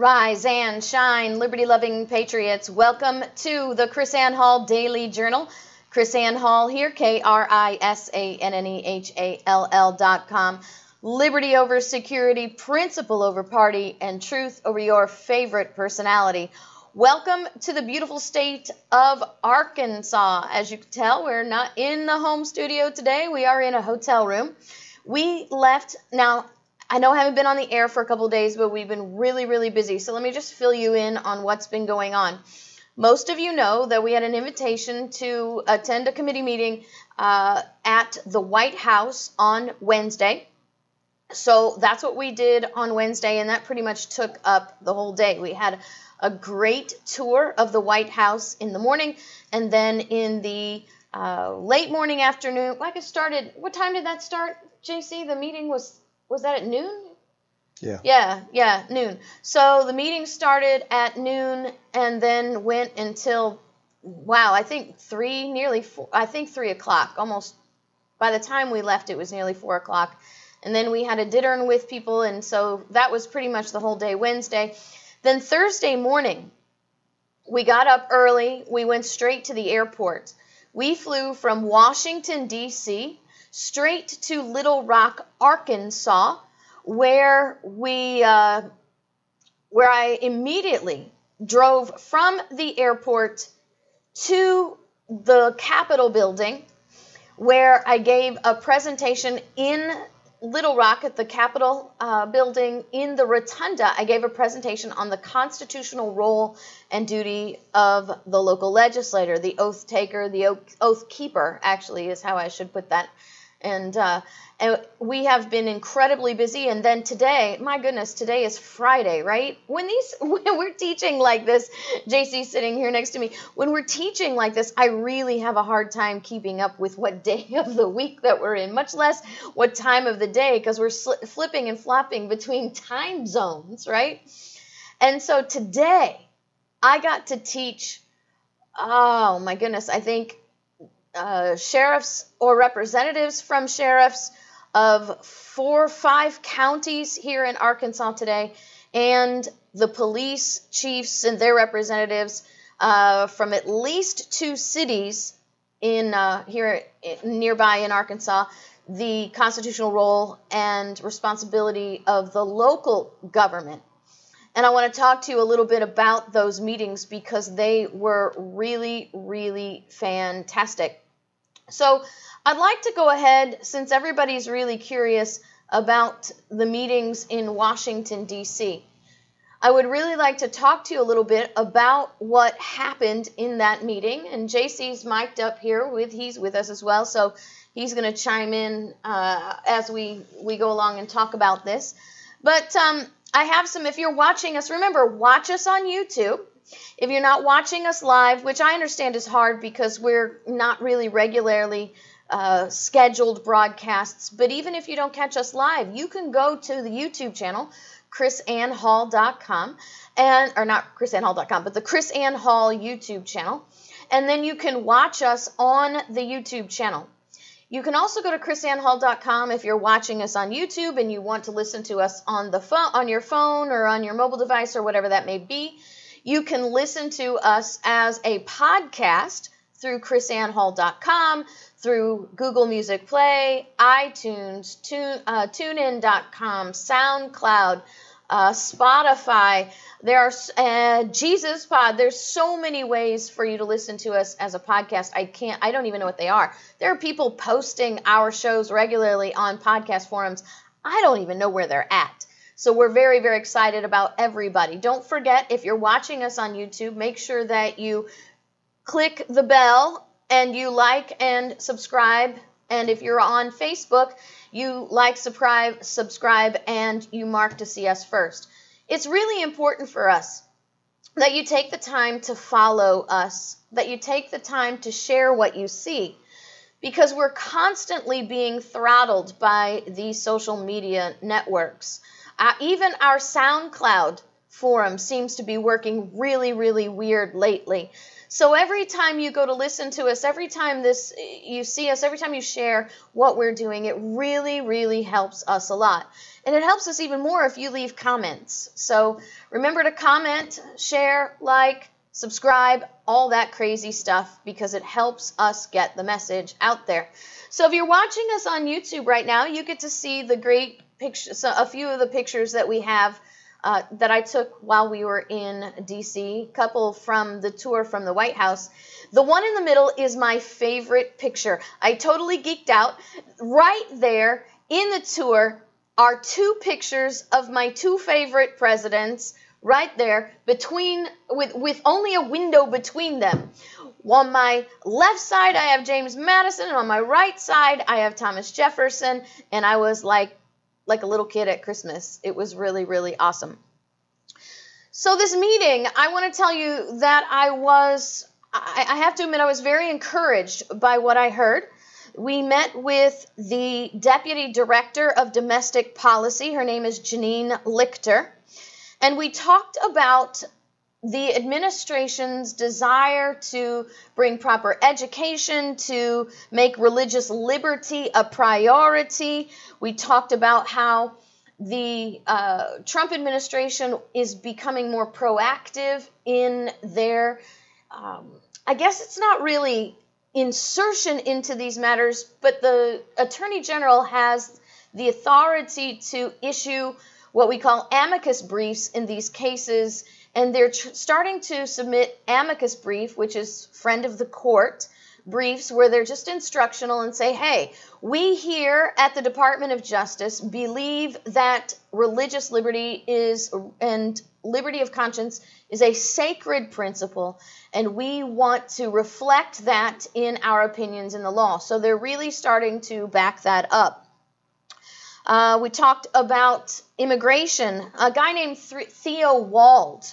Rise and shine, liberty loving patriots. Welcome to the KrisAnne Hall Daily Journal. KrisAnne Hall here, K R I S A N N E H A L L dot com. Liberty over security, principle over party, and truth over your favorite personality. Welcome to the beautiful state of Arkansas. As you can tell, we're not in the home studio today, we are in a hotel room. We left, now, I know I haven't been on the air for a couple days, but we've been really, really busy. So let me just fill you in on what's been going on. Most of you know that we had an invitation to attend a committee meeting uh, at the White House on Wednesday. So that's what we did on Wednesday, and that pretty much took up the whole day. We had a great tour of the White House in the morning, and then in the uh, late morning afternoon, like it started. What time did that start, JC? The meeting was was that at noon? Yeah. Yeah, yeah, noon. So the meeting started at noon and then went until, wow, I think three, nearly four, I think three o'clock, almost. By the time we left, it was nearly four o'clock. And then we had a dinner with people, and so that was pretty much the whole day Wednesday. Then Thursday morning, we got up early. We went straight to the airport. We flew from Washington, D.C., straight to Little Rock, Arkansas, where we uh, where I immediately drove from the airport to the Capitol building, where I gave a presentation in Little Rock at the Capitol uh, building in the rotunda. I gave a presentation on the constitutional role and duty of the local legislator, the oath taker, the oath, keeper, actually, is how I should put that and uh, and we have been incredibly busy. And then today, my goodness, today is Friday, right? When these when we're teaching like this, JC sitting here next to me. When we're teaching like this, I really have a hard time keeping up with what day of the week that we're in, much less what time of the day, because we're sli- flipping and flopping between time zones, right? And so today, I got to teach. Oh my goodness, I think uh, sheriffs or representatives from sheriffs of four or five counties here in Arkansas today, and the police chiefs and their representatives uh, from at least two cities in uh, here nearby in Arkansas. The constitutional role and responsibility of the local government. And I want to talk to you a little bit about those meetings because they were really, really fantastic. So I'd like to go ahead, since everybody's really curious about the meetings in Washington, D.C. I would really like to talk to you a little bit about what happened in that meeting. And JC's mic'd up here with he's with us as well, so he's going to chime in uh, as we we go along and talk about this. But um, I have some. If you're watching us, remember watch us on YouTube. If you're not watching us live, which I understand is hard because we're not really regularly uh, scheduled broadcasts, but even if you don't catch us live, you can go to the YouTube channel, krisannehall.com, and or not krisannehall.com, but the KrisAnne Hall YouTube channel, and then you can watch us on the YouTube channel. You can also go to krisannehall.com if you're watching us on YouTube and you want to listen to us on the phone, on your phone or on your mobile device or whatever that may be. You can listen to us as a podcast through krisannehall.com, through Google Music Play, iTunes, tune, uh, TuneIn.com, SoundCloud, uh, Spotify. There are uh, Jesus Pod. There's so many ways for you to listen to us as a podcast. I can't. I don't even know what they are. There are people posting our shows regularly on podcast forums. I don't even know where they're at. So we're very, very excited about everybody. Don't forget, if you're watching us on YouTube, make sure that you click the bell and you like and subscribe. And if you're on Facebook, you like, subscribe, subscribe, and you mark to see us first. It's really important for us that you take the time to follow us, that you take the time to share what you see, because we're constantly being throttled by these social media networks. Uh, even our SoundCloud forum seems to be working really, really weird lately. So every time you go to listen to us, every time this you see us, every time you share what we're doing, it really, really helps us a lot. And it helps us even more if you leave comments. So remember to comment, share, like, subscribe, all that crazy stuff because it helps us get the message out there. So if you're watching us on YouTube right now, you get to see the great pictures, a few of the pictures that we have uh, that I took while we were in DC, couple from the tour from the White House. The one in the middle is my favorite picture. I totally geeked out. Right there in the tour are two pictures of my two favorite presidents right there between with with only a window between them. On my left side I have James Madison and on my right side I have Thomas Jefferson and I was like like a little kid at Christmas. It was really, really awesome. So, this meeting, I want to tell you that I was, I, I have to admit, I was very encouraged by what I heard. We met with the Deputy Director of Domestic Policy. Her name is Janine Lichter. And we talked about the administration's desire to bring proper education, to make religious liberty a priority. We talked about how the uh, Trump administration is becoming more proactive in their, um, I guess it's not really insertion into these matters, but the Attorney General has the authority to issue what we call amicus briefs in these cases and they're tr- starting to submit amicus brief, which is friend of the court briefs, where they're just instructional and say, hey, we here at the Department of Justice believe that religious liberty is and liberty of conscience is a sacred principle, and we want to reflect that in our opinions in the law. So they're really starting to back that up. Uh, we talked about immigration. A guy named Theo Wold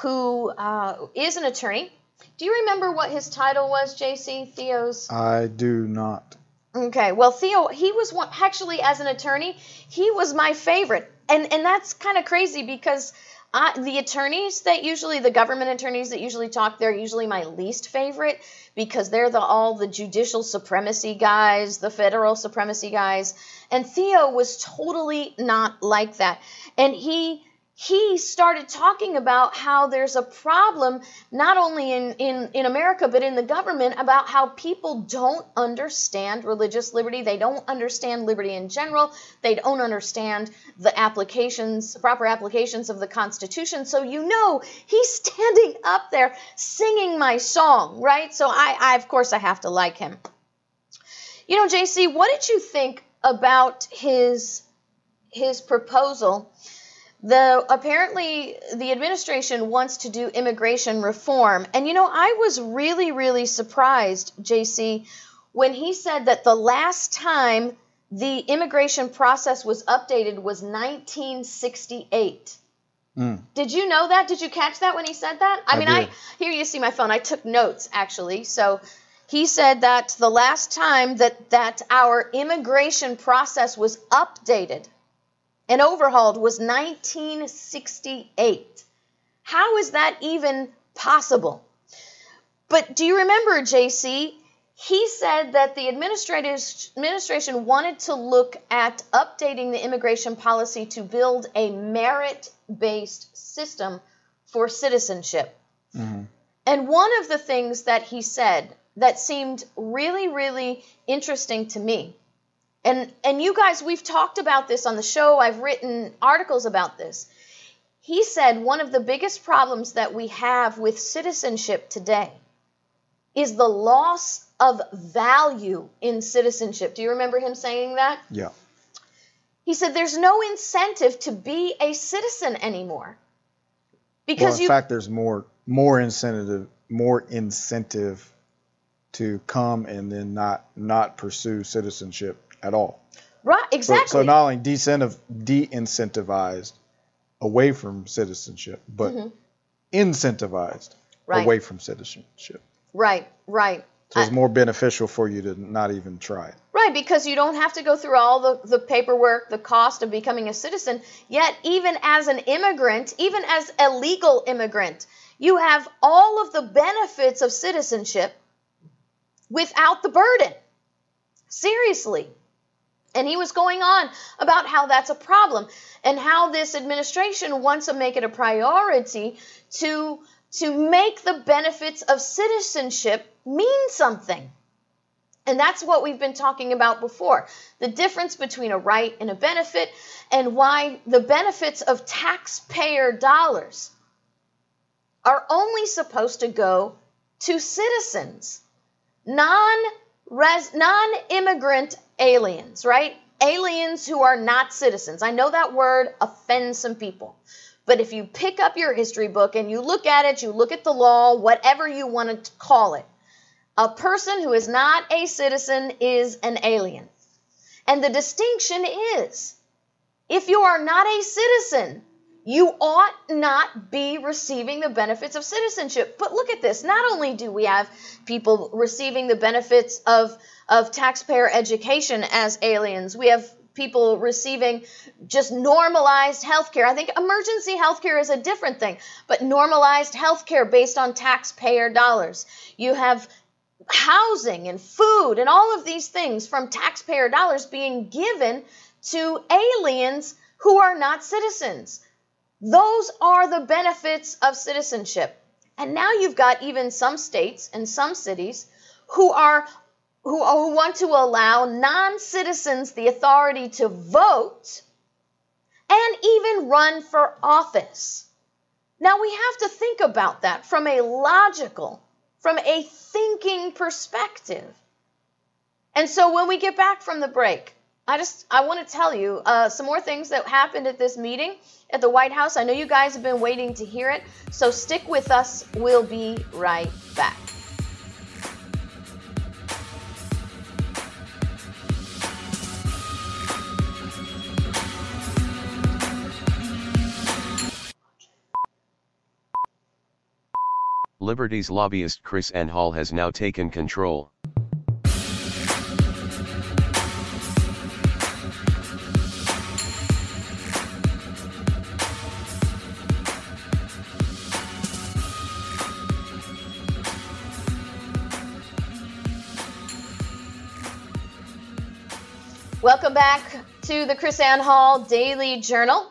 who uh, is an attorney. Do you remember what his title was, JC? Theo's? I do not. Okay, well, Theo, he was one, actually, as an attorney, he was my favorite. And, and that's kind of crazy because I, the attorneys that usually, the government attorneys that usually talk, they're usually my least favorite because they're the all the judicial supremacy guys, the federal supremacy guys. And Theo was totally not like that. And he he started talking about how there's a problem not only in, in, in America but in the government about how people don't understand religious liberty. They don't understand liberty in general. They don't understand the applications, proper applications of the Constitution. So you know he's standing up there singing my song, right? So I, I of course I have to like him. You know, JC, what did you think about his his proposal? The apparently the administration wants to do immigration reform. And you know i was really really surprised jc when he said that the last time the immigration process was updated was 1968 mm. did you know that? Did you catch that when he said that? I, I mean did. i here you see my phone. I took notes actually. So he said that the last time that that our immigration process was updated and overhauled was 1968. How is that even possible? But do you remember, JC? He said that the administration wanted to look at updating the immigration policy to build a merit based system for citizenship. Mm-hmm. And one of the things that he said that seemed really, really interesting to me and and you guys, we've talked about this on the show. I've written articles about this. he said one of the biggest problems that we have with citizenship today is the loss of value in citizenship. Do you remember him saying that? Yeah. He said there's no incentive to be a citizen anymore. Because well, in you fact, there's more more incentive more incentive to come and then not not pursue citizenship at all. right exactly. So, so not only de-incentiv- de-incentivized away from citizenship, but incentivized Mm-hmm. Right. away from citizenship. right, right. So it's more beneficial for you to not even try it. Right, because you don't have to go through all the, the paperwork, the cost of becoming a citizen. Yet, even as an immigrant, even as a legal immigrant, you have all of the benefits of citizenship without the burden. Seriously. And he was going on about how that's a problem and how this administration wants to make it a priority to, to make the benefits of citizenship mean something. And that's what we've been talking about before the difference between a right and a benefit, and why the benefits of taxpayer dollars are only supposed to go to citizens, non non immigrant aliens, right? Aliens who are not citizens. I know that word offends some people. But if you pick up your history book and you look at it, you look at the law, whatever you want to call it, a person who is not a citizen is an alien. And the distinction is if you are not a citizen, you ought not be receiving the benefits of citizenship. But look at this. Not only do we have people receiving the benefits of, of taxpayer education as aliens, we have people receiving just normalized health care. I think emergency health care is a different thing, but normalized health care based on taxpayer dollars. You have housing and food and all of these things from taxpayer dollars being given to aliens who are not citizens. Those are the benefits of citizenship. And now you've got even some states and some cities who are who, who want to allow non-citizens the authority to vote and even run for office. Now we have to think about that from a logical, from a thinking perspective. And so when we get back from the break, I just I want to tell you uh, some more things that happened at this meeting at the White House. I know you guys have been waiting to hear it, so stick with us. We'll be right back. Liberty's lobbyist KrisAnne Hall has now taken control. Welcome back to the KrisAnne Hall Daily Journal.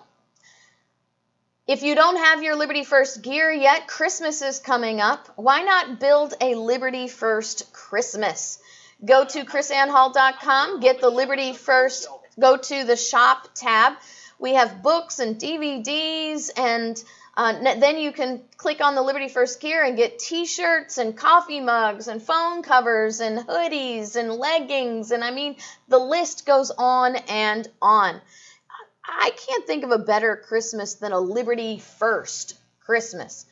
If you don't have your Liberty First gear yet, Christmas is coming up. Why not build a Liberty First Christmas? Go to krisannehall.com, get the Liberty First, go to the shop tab. We have books and DVDs, and uh, then you can click on the Liberty First gear and get t shirts and coffee mugs and phone covers and hoodies and leggings. And I mean, the list goes on and on. I can't think of a better Christmas than a Liberty First Christmas.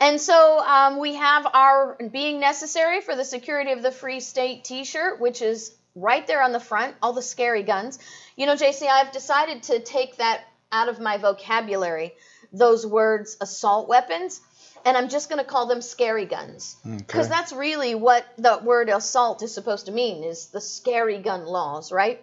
And so um, we have our being necessary for the security of the Free State t shirt, which is right there on the front, all the scary guns. You know, JC, I've decided to take that out of my vocabulary, those words assault weapons, and I'm just going to call them scary guns. Because Okay. that's really what the word assault is supposed to mean, is the scary gun laws, right?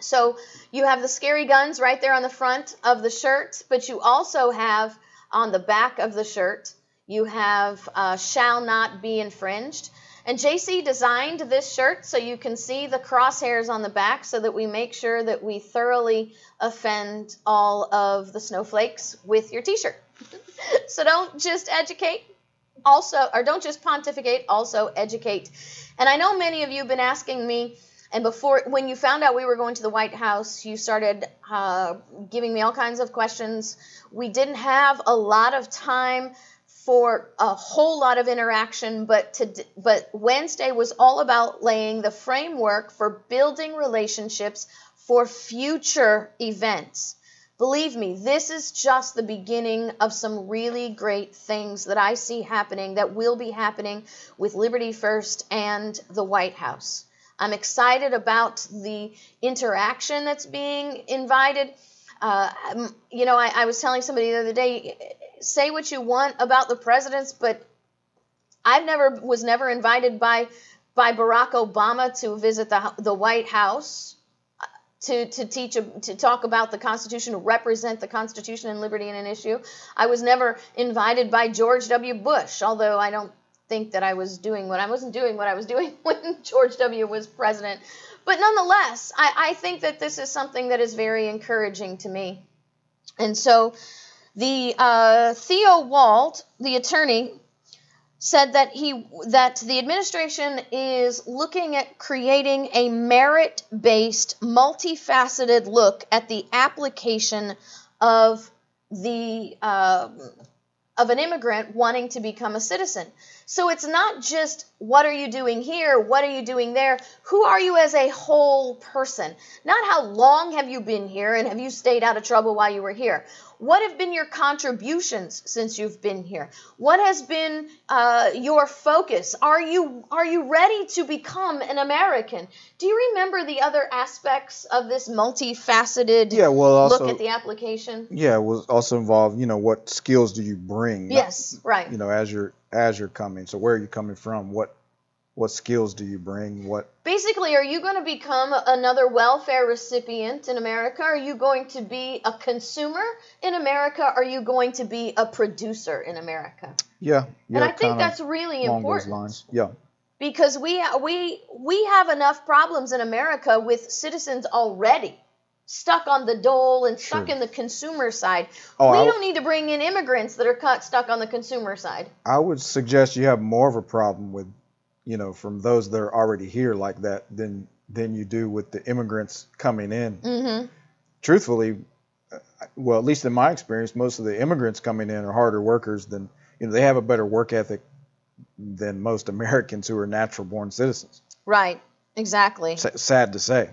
So you have the scary guns right there on the front of the shirt, but you also have on the back of the shirt, you have uh, shall not be infringed. And JC designed this shirt so you can see the crosshairs on the back so that we make sure that we thoroughly offend all of the snowflakes with your t shirt. so don't just educate, also, or don't just pontificate, also educate. And I know many of you have been asking me, And before, when you found out we were going to the White House, you started uh, giving me all kinds of questions. We didn't have a lot of time for a whole lot of interaction, but to, but Wednesday was all about laying the framework for building relationships for future events. Believe me, this is just the beginning of some really great things that I see happening that will be happening with Liberty First and the White House. I'm excited about the interaction that's being invited. Uh, you know, I, I was telling somebody the other day, say what you want about the presidents, but I've never was never invited by by Barack Obama to visit the the White House uh, to, to teach to talk about the Constitution, to represent the Constitution and liberty in an issue. I was never invited by George W. Bush, although I don't think that I was doing what I wasn't doing what I was doing when George W. was president. But nonetheless, I, I think that this is something that is very encouraging to me. And so the uh, Theo Wold, the attorney, said that he that the administration is looking at creating a merit-based, multifaceted look at the application of the uh, of an immigrant wanting to become a citizen. So it's not just what are you doing here, what are you doing there, who are you as a whole person? Not how long have you been here and have you stayed out of trouble while you were here. What have been your contributions since you've been here? What has been uh, your focus? Are you are you ready to become an American? Do you remember the other aspects of this multifaceted yeah, well, also, look at the application? Yeah, it was also involved. You know, what skills do you bring? Yes, right. You know, as you're as you're coming. So where are you coming from? What what skills do you bring? What Basically, are you going to become another welfare recipient in America? Are you going to be a consumer in America? Are you going to be a producer in America? Yeah, yeah. And I think that's really important. Yeah. Because we we we have enough problems in America with citizens already stuck on the dole and stuck Sure. in the consumer side. Oh, we I- don't need to bring in immigrants that are cut stuck on the consumer side. I would suggest you have more of a problem with, you know, from those that are already here like that than than you do with the immigrants coming in. Mm-hmm. Truthfully, uh, well, at least in my experience, most of the immigrants coming in are harder workers than you know. They have a better work ethic than most Americans who are natural born citizens. Right. Exactly. Sa- sad to say.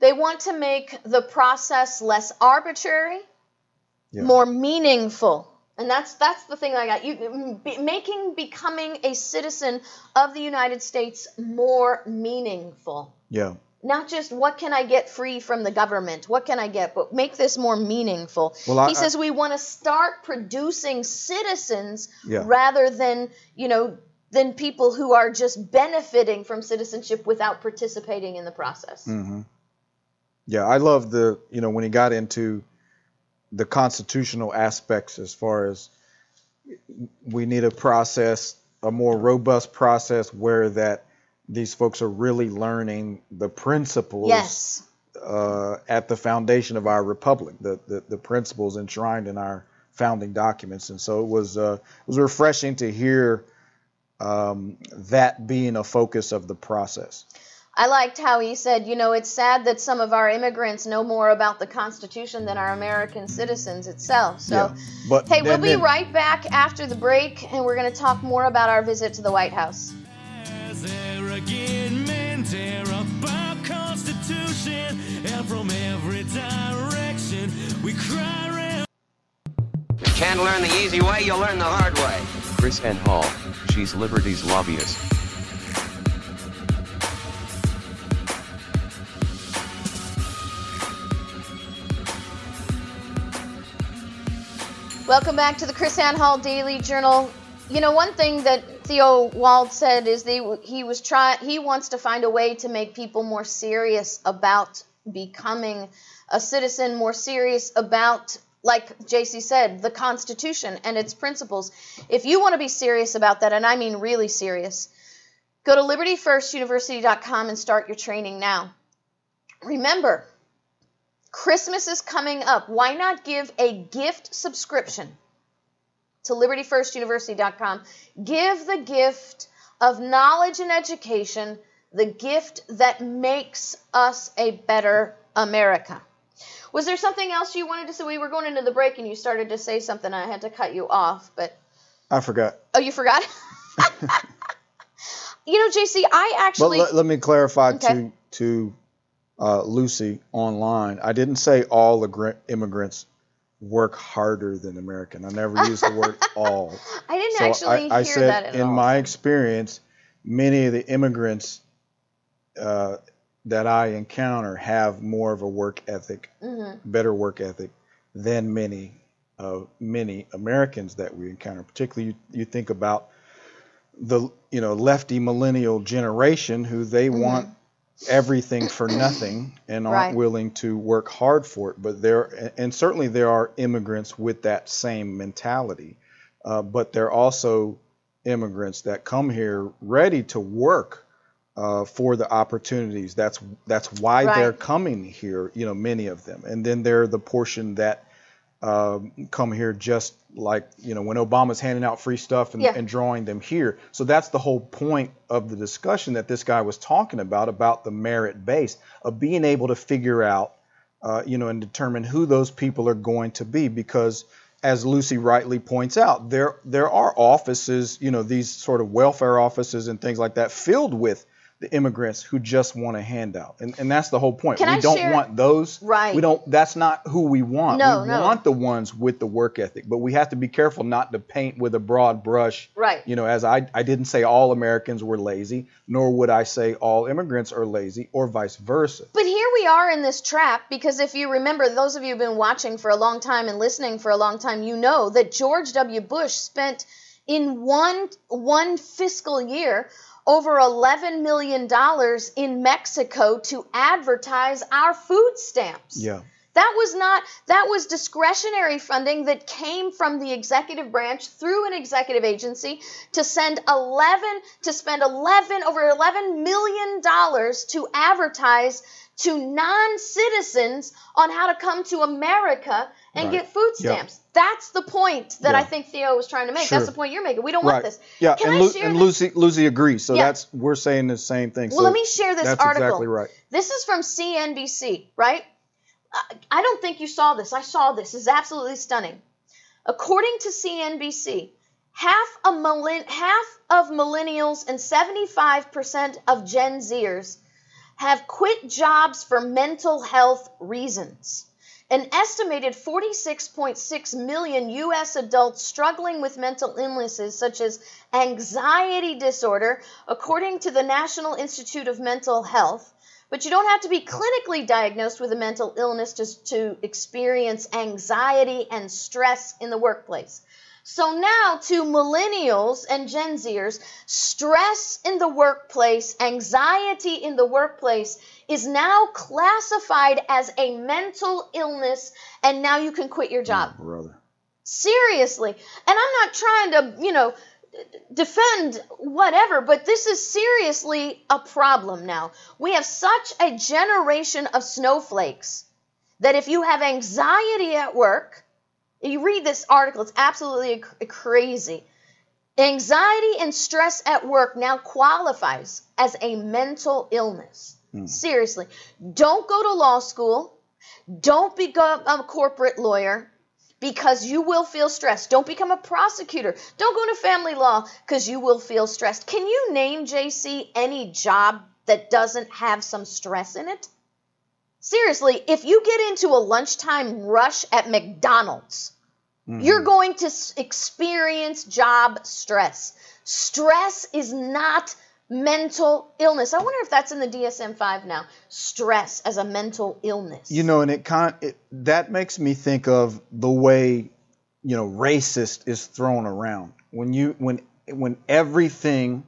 They want to make the process less arbitrary, Yeah. more meaningful. And that's that's the thing that I got. You be, making becoming a citizen of the United States more meaningful. Yeah. Not just what can I get free from the government? What can I get? But make this more meaningful. Well, I- he says we want to start producing citizens Yeah. rather than, you know, than people who are just benefiting from citizenship without participating in the process. Mm-hmm. Yeah, I love the you know when he got into the constitutional aspects as far as we need a process, a more robust process where that these folks are really learning the principles Yes. uh, at the foundation of our republic, the, the the principles enshrined in our founding documents, and so it was uh, it was refreshing to hear um, that being a focus of the process. I liked how he said, you know, it's sad that some of our immigrants know more about the Constitution than our American citizens itself. So, yeah, but hey, we'll then- be then- right back after the break, and we're going to talk more about our visit to the White House. As arrogant men tear up our constitution, and from every direction we cry around. You can't learn the easy way, you'll learn the hard way. KrisAnne Hall, she's Liberty's lobbyist. Welcome back to the KrisAnne Hall Daily Journal. You know, one thing that Theo Wold said is they, he was try he wants to find a way to make people more serious about becoming a citizen, more serious about like JC said, the Constitution and its principles. If you want to be serious about that, and I mean really serious, go to libertyfirstuniversity.com and start your training now. Remember, Christmas is coming up. Why not give a gift subscription to libertyfirstuniversity.com? Give the gift of knowledge and education the gift that makes us a better America. Was there something else you wanted to say? We were going into the break and you started to say something. I had to cut you off, but I forgot. oh, you forgot. you know, JC, I But actually let, let me clarify Okay. to to uh, Lucy online. I didn't say all immigrants work harder than American. I never used the word all. I didn't So actually I, I hear said, that at in all. my experience, many of the immigrants uh, that I encounter have more of a work ethic, Mm-hmm. better work ethic than many uh, many Americans that we encounter. Particularly, you, you think about the you know lefty millennial generation who they want everything for nothing and aren't. Right. willing to work hard for it. But there, and certainly there are immigrants with that same mentality. Uh, but there are also immigrants that come here ready to work uh, for the opportunities. That's that's why they're coming here. You know, many of them, and then there are the portion that um, come here just like you know when Obama's handing out free stuff and, Yeah. and drawing them here. So that's the whole point of the discussion that this guy was talking about about the merit base of being able to figure out, uh, you know, and determine who those people are going to be because. As Lucy rightly points out, there there are offices, you know, these sort of welfare offices and things like that, filled with the immigrants who just want a handout, and and that's the whole point. Can we I don't share- want those. Right. We don't. That's not who we want. No, we no. want the ones with the work ethic, but we have to be careful not to paint with a broad brush. Right. You know, as I I didn't say all Americans were lazy, nor would I say all immigrants are lazy, or vice versa. But here we are in this trap because if you remember, those of you who've been watching for a long time and listening for a long time, you know that George W. Bush spent in one one fiscal year over 11 million dollars in Mexico to advertise our food stamps. Yeah. That was not that was discretionary funding that came from the executive branch through an executive agency to send 11 to spend 11 over 11 million dollars to advertise to non-citizens on how to come to America and Right. get food Yep. stamps. That's the point that I think Theo was trying to make. Sure. That's the point you're making. We don't want this. Yeah. Can and Lu- and? Lucy Lucy agrees. So Yeah. that's we're saying the same thing. Well, so let me share this that's article. exactly right. This is from CNBC, right? I- don't think you saw this. I saw this. It's absolutely stunning. According to CNBC, half of, millen- half of millennials and 75% of Gen Zers have quit jobs for mental health reasons. An estimated 46.6 million U.S. adults struggling with mental illnesses such as anxiety disorder, according to the National Institute of Mental Health. But you don't have to be clinically diagnosed with a mental illness to, to experience anxiety and stress in the workplace. So now to millennials and Gen Zers, stress in the workplace, anxiety in the workplace is now classified as a mental illness and now you can quit your job. Oh, brother. Seriously. And I'm not trying to, you know, defend whatever, but this is seriously a problem now. We have such a generation of snowflakes that if you have anxiety at work, you read this article, it's absolutely crazy. Anxiety and stress at work now qualifies as a mental illness. Hmm. Seriously. Don't go to law school. Don't become a corporate lawyer because you will feel stressed. Don't become a prosecutor. Don't go into family law because you will feel stressed. Can you name, JC, any job that doesn't have some stress in it? Seriously, if you get into a lunchtime rush at McDonald's, mm-hmm. you're going to experience job stress. Stress is not mental illness. I wonder if that's in the DSM 5 now. Stress as a mental illness. You know, and it kind it, that makes me think of the way you know racist is thrown around when you when when everything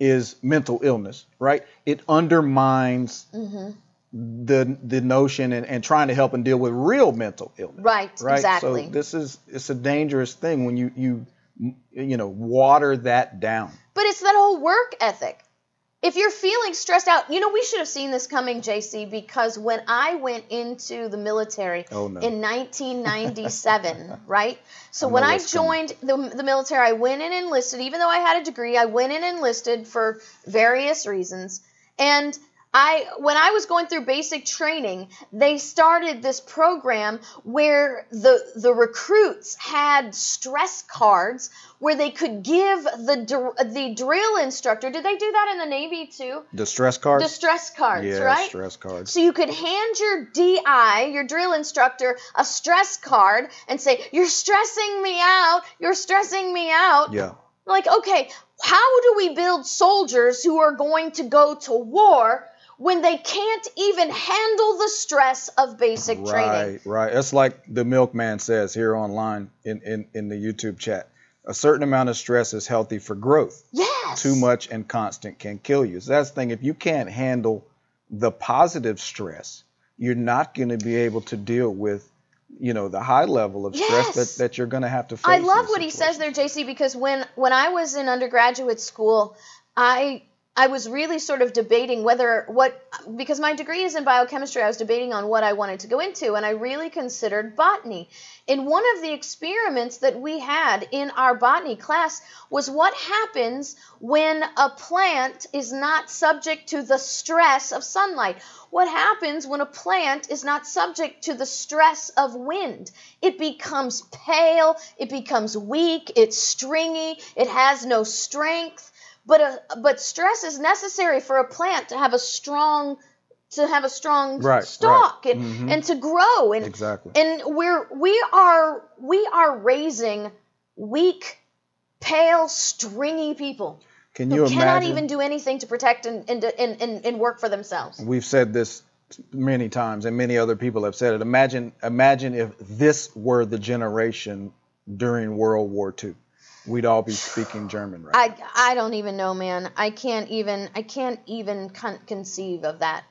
is mental illness, right? It undermines mm-hmm. The the notion and, and trying to help and deal with real mental illness. Right, Right. exactly. So this is it's a dangerous thing when you you you know water that down. But it's that whole work ethic. If you're feeling stressed out, you know, we should have seen this coming, JC, because when I went into the military Oh, no. in 1997, right? So I when I joined the, the military, I went and enlisted, even though I had a degree, I went and enlisted for various reasons. And I when I was going through basic training, they started this program where the the recruits had stress cards where they could give the the drill instructor. Did they do that in the Navy too? The stress cards. The stress cards, yeah, right? stress cards. So you could hand your DI, your drill instructor, a stress card and say, "You're stressing me out. You're stressing me out." Yeah. Like, okay, how do we build soldiers who are going to go to war when they can't even handle the stress of basic training? Right, right. That's like the milkman says here online in, in, in the YouTube chat. A certain amount of stress is healthy for growth. Yes. Too much and constant can kill you. So that's the thing. If you can't handle the positive stress, you're not going to be able to deal with, you know, the high level of stress Yes. that, that you're going to have to face. I love what he says there, JC, because when when I was in undergraduate school, I I was really sort of debating whether what because my degree is in biochemistry, I was debating on what I wanted to go into, and I really considered botany. In one of the experiments that we had in our botany class was what happens when a plant is not subject to the stress of sunlight. What happens when a plant is not subject to the stress of wind? It becomes pale, it becomes weak, it's stringy, it has no strength. But a, but stress is necessary for a plant to have a strong to have a strong Right, right. stalk and, Mhm. and to grow and Exactly. and we're we are we are raising weak, pale, stringy people Can who you cannot even do anything to protect and and, and, and, and work for themselves. We've said this many times, and many other people have said it. Imagine, imagine if this were the generation during World War II. We'd all be speaking German right I I don't even know, man. I can't even I can't even con- conceive of that.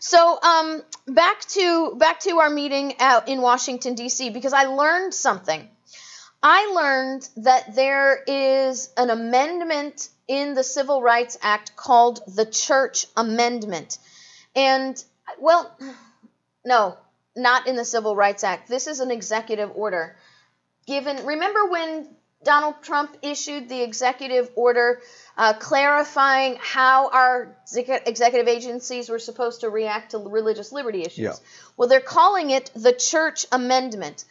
So um, back to back to our meeting out in Washington D.C. because I learned something. I learned that there is an amendment in the Civil Rights Act called the Church Amendment, and well, no, not in the Civil Rights Act. This is an executive order given remember when Donald Trump issued the executive order uh, clarifying how our executive agencies were supposed to react to religious liberty issues. Yeah. Well, they're calling it the Church Amendment.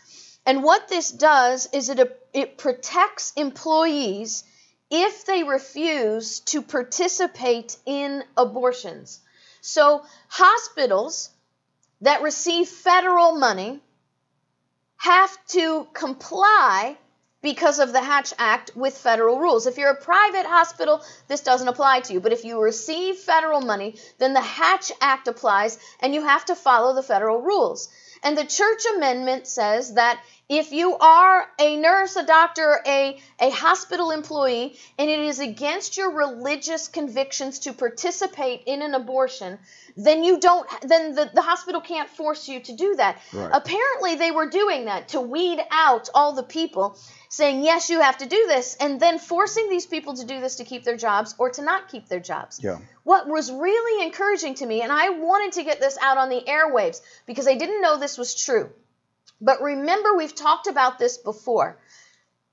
And what this does is it, it protects employees if they refuse to participate in abortions. So, hospitals that receive federal money have to comply because of the Hatch Act with federal rules. If you're a private hospital, this doesn't apply to you. But if you receive federal money, then the Hatch Act applies and you have to follow the federal rules. And the church amendment says that if you are a nurse, a doctor, a, a hospital employee, and it is against your religious convictions to participate in an abortion, then you don't then the, the hospital can't force you to do that. Right. Apparently they were doing that to weed out all the people saying yes you have to do this and then forcing these people to do this to keep their jobs or to not keep their jobs. Yeah. What was really encouraging to me and I wanted to get this out on the airwaves because I didn't know this was true. But remember we've talked about this before.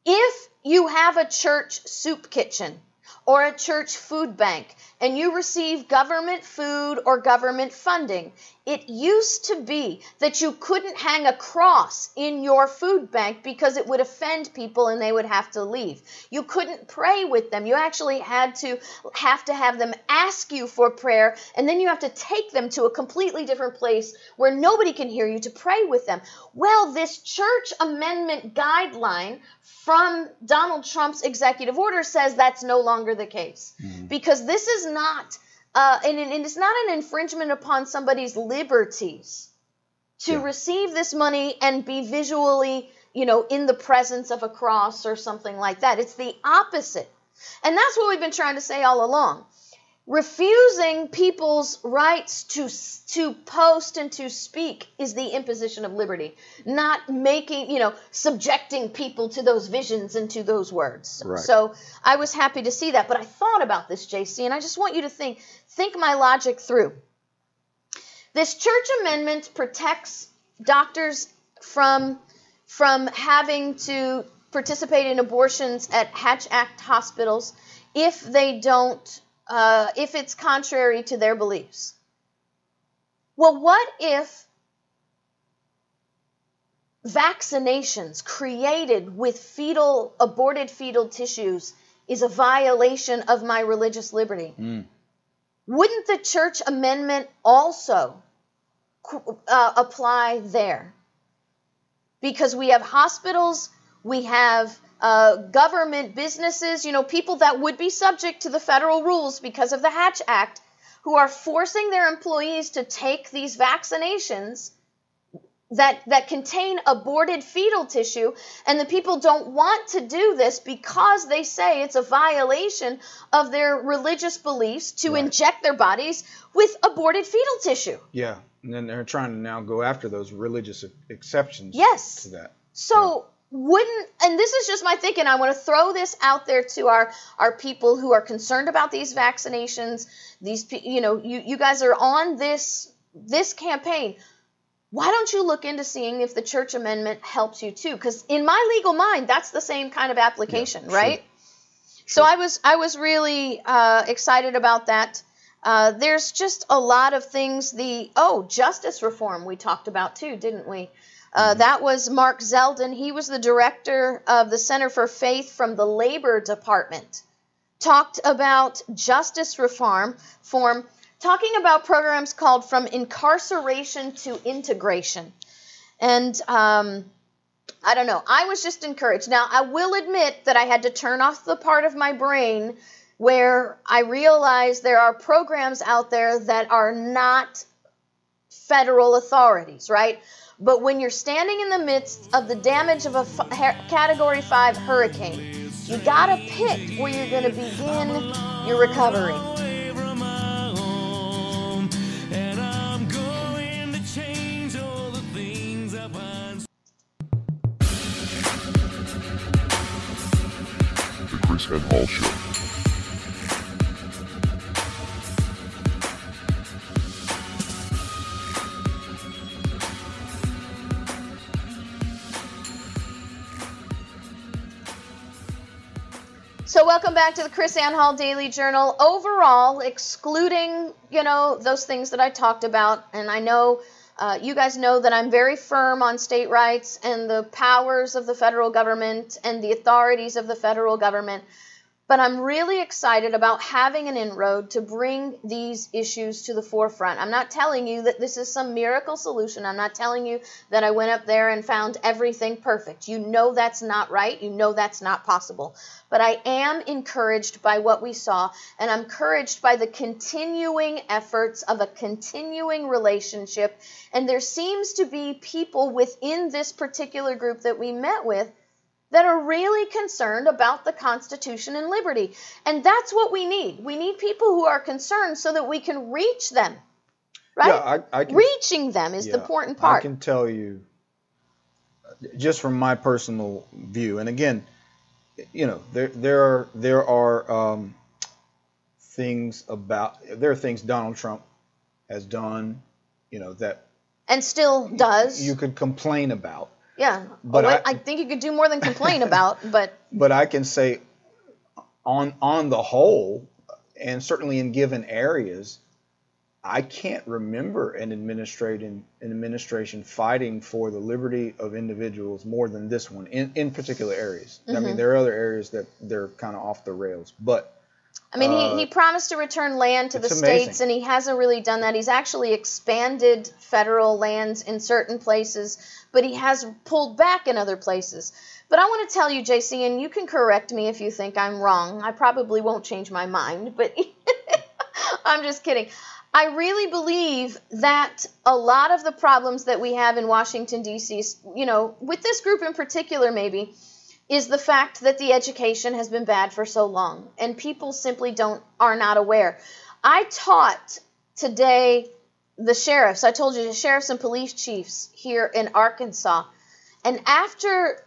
If you have a church soup kitchen or a church food bank and you receive government food or government funding, it used to be that you couldn't hang a cross in your food bank because it would offend people and they would have to leave. You couldn't pray with them. You actually had to have to have them ask you for prayer and then you have to take them to a completely different place where nobody can hear you to pray with them. Well, this church amendment guideline from Donald Trump's executive order says that's no longer the case. Because this is not uh, and, and it's not an infringement upon somebody's liberties to Yeah. receive this money and be visually you know in the presence of a cross or something like that. It's the opposite. And that's what we've been trying to say all along refusing people's rights to to post and to speak is the imposition of liberty not making you know subjecting people to those visions and to those words Right. so i was happy to see that but i thought about this jc and i just want you to think think my logic through this church amendment protects doctors from from having to participate in abortions at Hatch Act hospitals if they don't uh, if it's contrary to their beliefs. Well, what if vaccinations created with fetal, aborted fetal tissues is a violation of my religious liberty? Wouldn't the church amendment also uh, apply there? Because we have hospitals, we have uh, government businesses, you know, people that would be subject to the federal rules because of the Hatch Act, who are forcing their employees to take these vaccinations that that contain aborted fetal tissue and the people don't want to do this because they say it's a violation of their religious beliefs to Right. inject their bodies with aborted fetal tissue. Yeah, and then they're trying to now go after those religious exceptions. Yes. To that. So wouldn't and this is just my thinking. I want to throw this out there to our our people who are concerned about these vaccinations. These you know you you guys are on this this campaign. Why don't you look into seeing if the church amendment helps you too? Because in my legal mind, that's the same kind of application, sure. right? So I was I was really uh, excited about that. Uh, there's just a lot of things. The oh justice reform we talked about too, didn't we? Uh, That was Mark Zelden. He was the director of the Center for Faith from the Labor Department. Talked about justice reform, form, talking about programs called From Incarceration to Integration. And um, I don't know. I was just encouraged. Now, I will admit that I had to turn off the part of my brain where I realized there are programs out there that are not federal authorities, right? But when you're standing in the midst of the damage of a f- Category 5 hurricane, you gotta pick where you're gonna begin your recovery. The KrisAnne Hall Show. Welcome back to the KrisAnne Hall Daily Journal. Overall, excluding you know those things that I talked about, and I know uh, you guys know that I'm very firm on state rights and the powers of the federal government and the authorities of the federal government. But I'm really excited about having an inroad to bring these issues to the forefront. I'm not telling you that this is some miracle solution. I'm not telling you that I went up there and found everything perfect. You know that's not right. You know that's not possible. But I am encouraged by what we saw, and I'm encouraged by the continuing efforts of a continuing relationship. And there seems to be people within this particular group that we met with that are really concerned about the Constitution and liberty. And that's what we need. We need people who are concerned so that we can reach them. Right? Yeah, I, I can, Reaching them is the yeah, important I can tell you, just from my personal view, and again, you know, there there are there are um, things about there are things Donald Trump has done, you know, that and still does. you could complain about. Yeah. but I- I, think you could do more than complain about, but but I can say on on the whole, and certainly in given areas, I can't remember an administration an administration fighting for the liberty of individuals more than this one in, in particular areas. I Mm-hmm. mean, there are other areas that they're kind of off the rails, but I mean, Uh, he, he promised to return land to the it's states, and he hasn't really done that. He's actually expanded federal lands in certain places, but he has pulled back in other places. But I want to tell you, JC, and you can correct me if you think I'm wrong. I probably won't change my mind, but I'm just kidding. I really believe that a lot of the problems that we have in Washington, D.C., you know, with this group in particular, maybe, is the fact that the education has been bad for so long and people simply don't are not aware. I taught today the sheriffs. I told you the sheriffs and police chiefs here in Arkansas. And after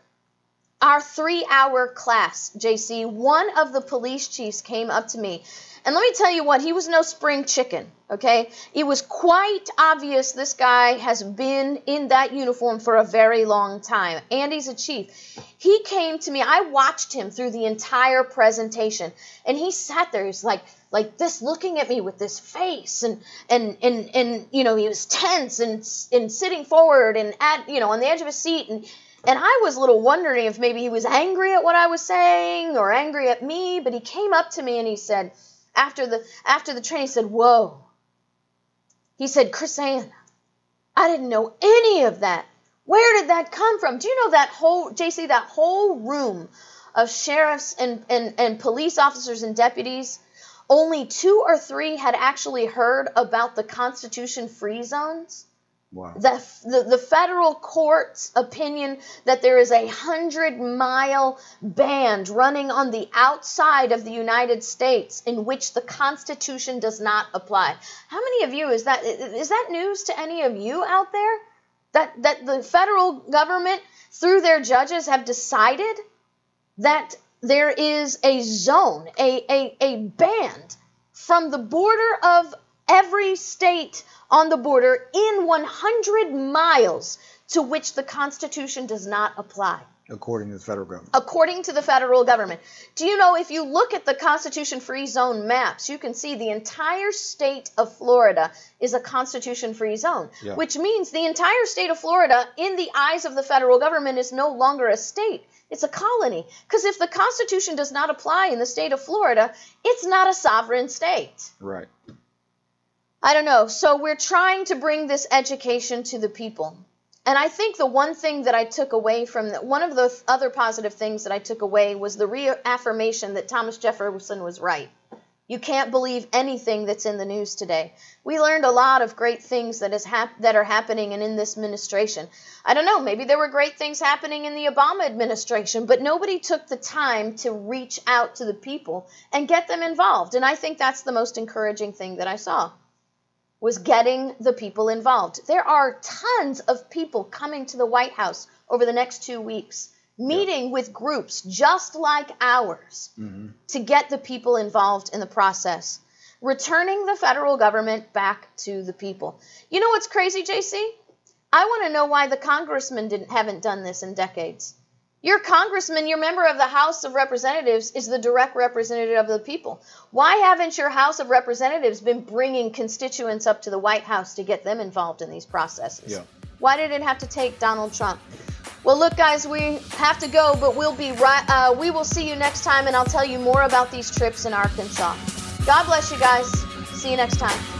our 3-hour class, JC, one of the police chiefs came up to me And let me tell you what, he was no spring chicken, okay? It was quite obvious this guy has been in that uniform for a very long time. Andy's a chief. He came to me, I watched him through the entire presentation, and he sat there, he's like, like this looking at me with this face and and and and you know he was tense and and sitting forward and at you know on the edge of his seat and and I was a little wondering if maybe he was angry at what I was saying or angry at me but he came up to me and he said after the after the training said whoa. He said KrisAnne I didn't know any of that. Where did that come from? Do you know that whole JC that whole room of sheriffs and and, and police officers and deputies only two or three had actually heard about the Constitution free zones. Wow. The, the, the, federal court's opinion that there is a hundred mile band running on the outside of the United States in which the Constitution does not apply. How many of you is that is that news to any of you out there? That that the federal government through their judges have decided that there is a zone, a, a, a band from the border of every state on the border in 100 miles to which the Constitution does not apply. According to the federal government. According to the federal government. Do you know if you look at the Constitution free zone maps, you can see the entire state of Florida is a Constitution free zone, Yeah. which means the entire state of Florida, in the eyes of the federal government, is no longer a state. It's a colony. Because if the Constitution does not apply in the state of Florida, it's not a sovereign state. Right. I don't know. So we're trying to bring this education to the people. And I think the one thing that I took away from that, one of the th- other positive things that I took away was the reaffirmation that Thomas Jefferson was right. You can't believe anything that's in the news today. We learned a lot of great things that is hap- that are happening and in this administration. I don't know, maybe there were great things happening in the Obama administration, but nobody took the time to reach out to the people and get them involved. And I think that's the most encouraging thing that I saw was getting the people involved. There are tons of people coming to the White House over the next 2 weeks meeting with groups just like ours mm-hmm. to get the people involved in the process, returning the federal government back to the people. You know what's crazy, JC? I want to know why the congressmen didn't haven't done this in decades. Your congressman, your member of the House of Representatives, is the direct representative of the people. Why haven't your House of Representatives been bringing constituents up to the White House to get them involved in these processes? Yeah. Why did it have to take Donald Trump? Well, look, guys, we have to go, but we'll be right. Uh, we will see you next time, and I'll tell you more about these trips in Arkansas. God bless you guys. See you next time.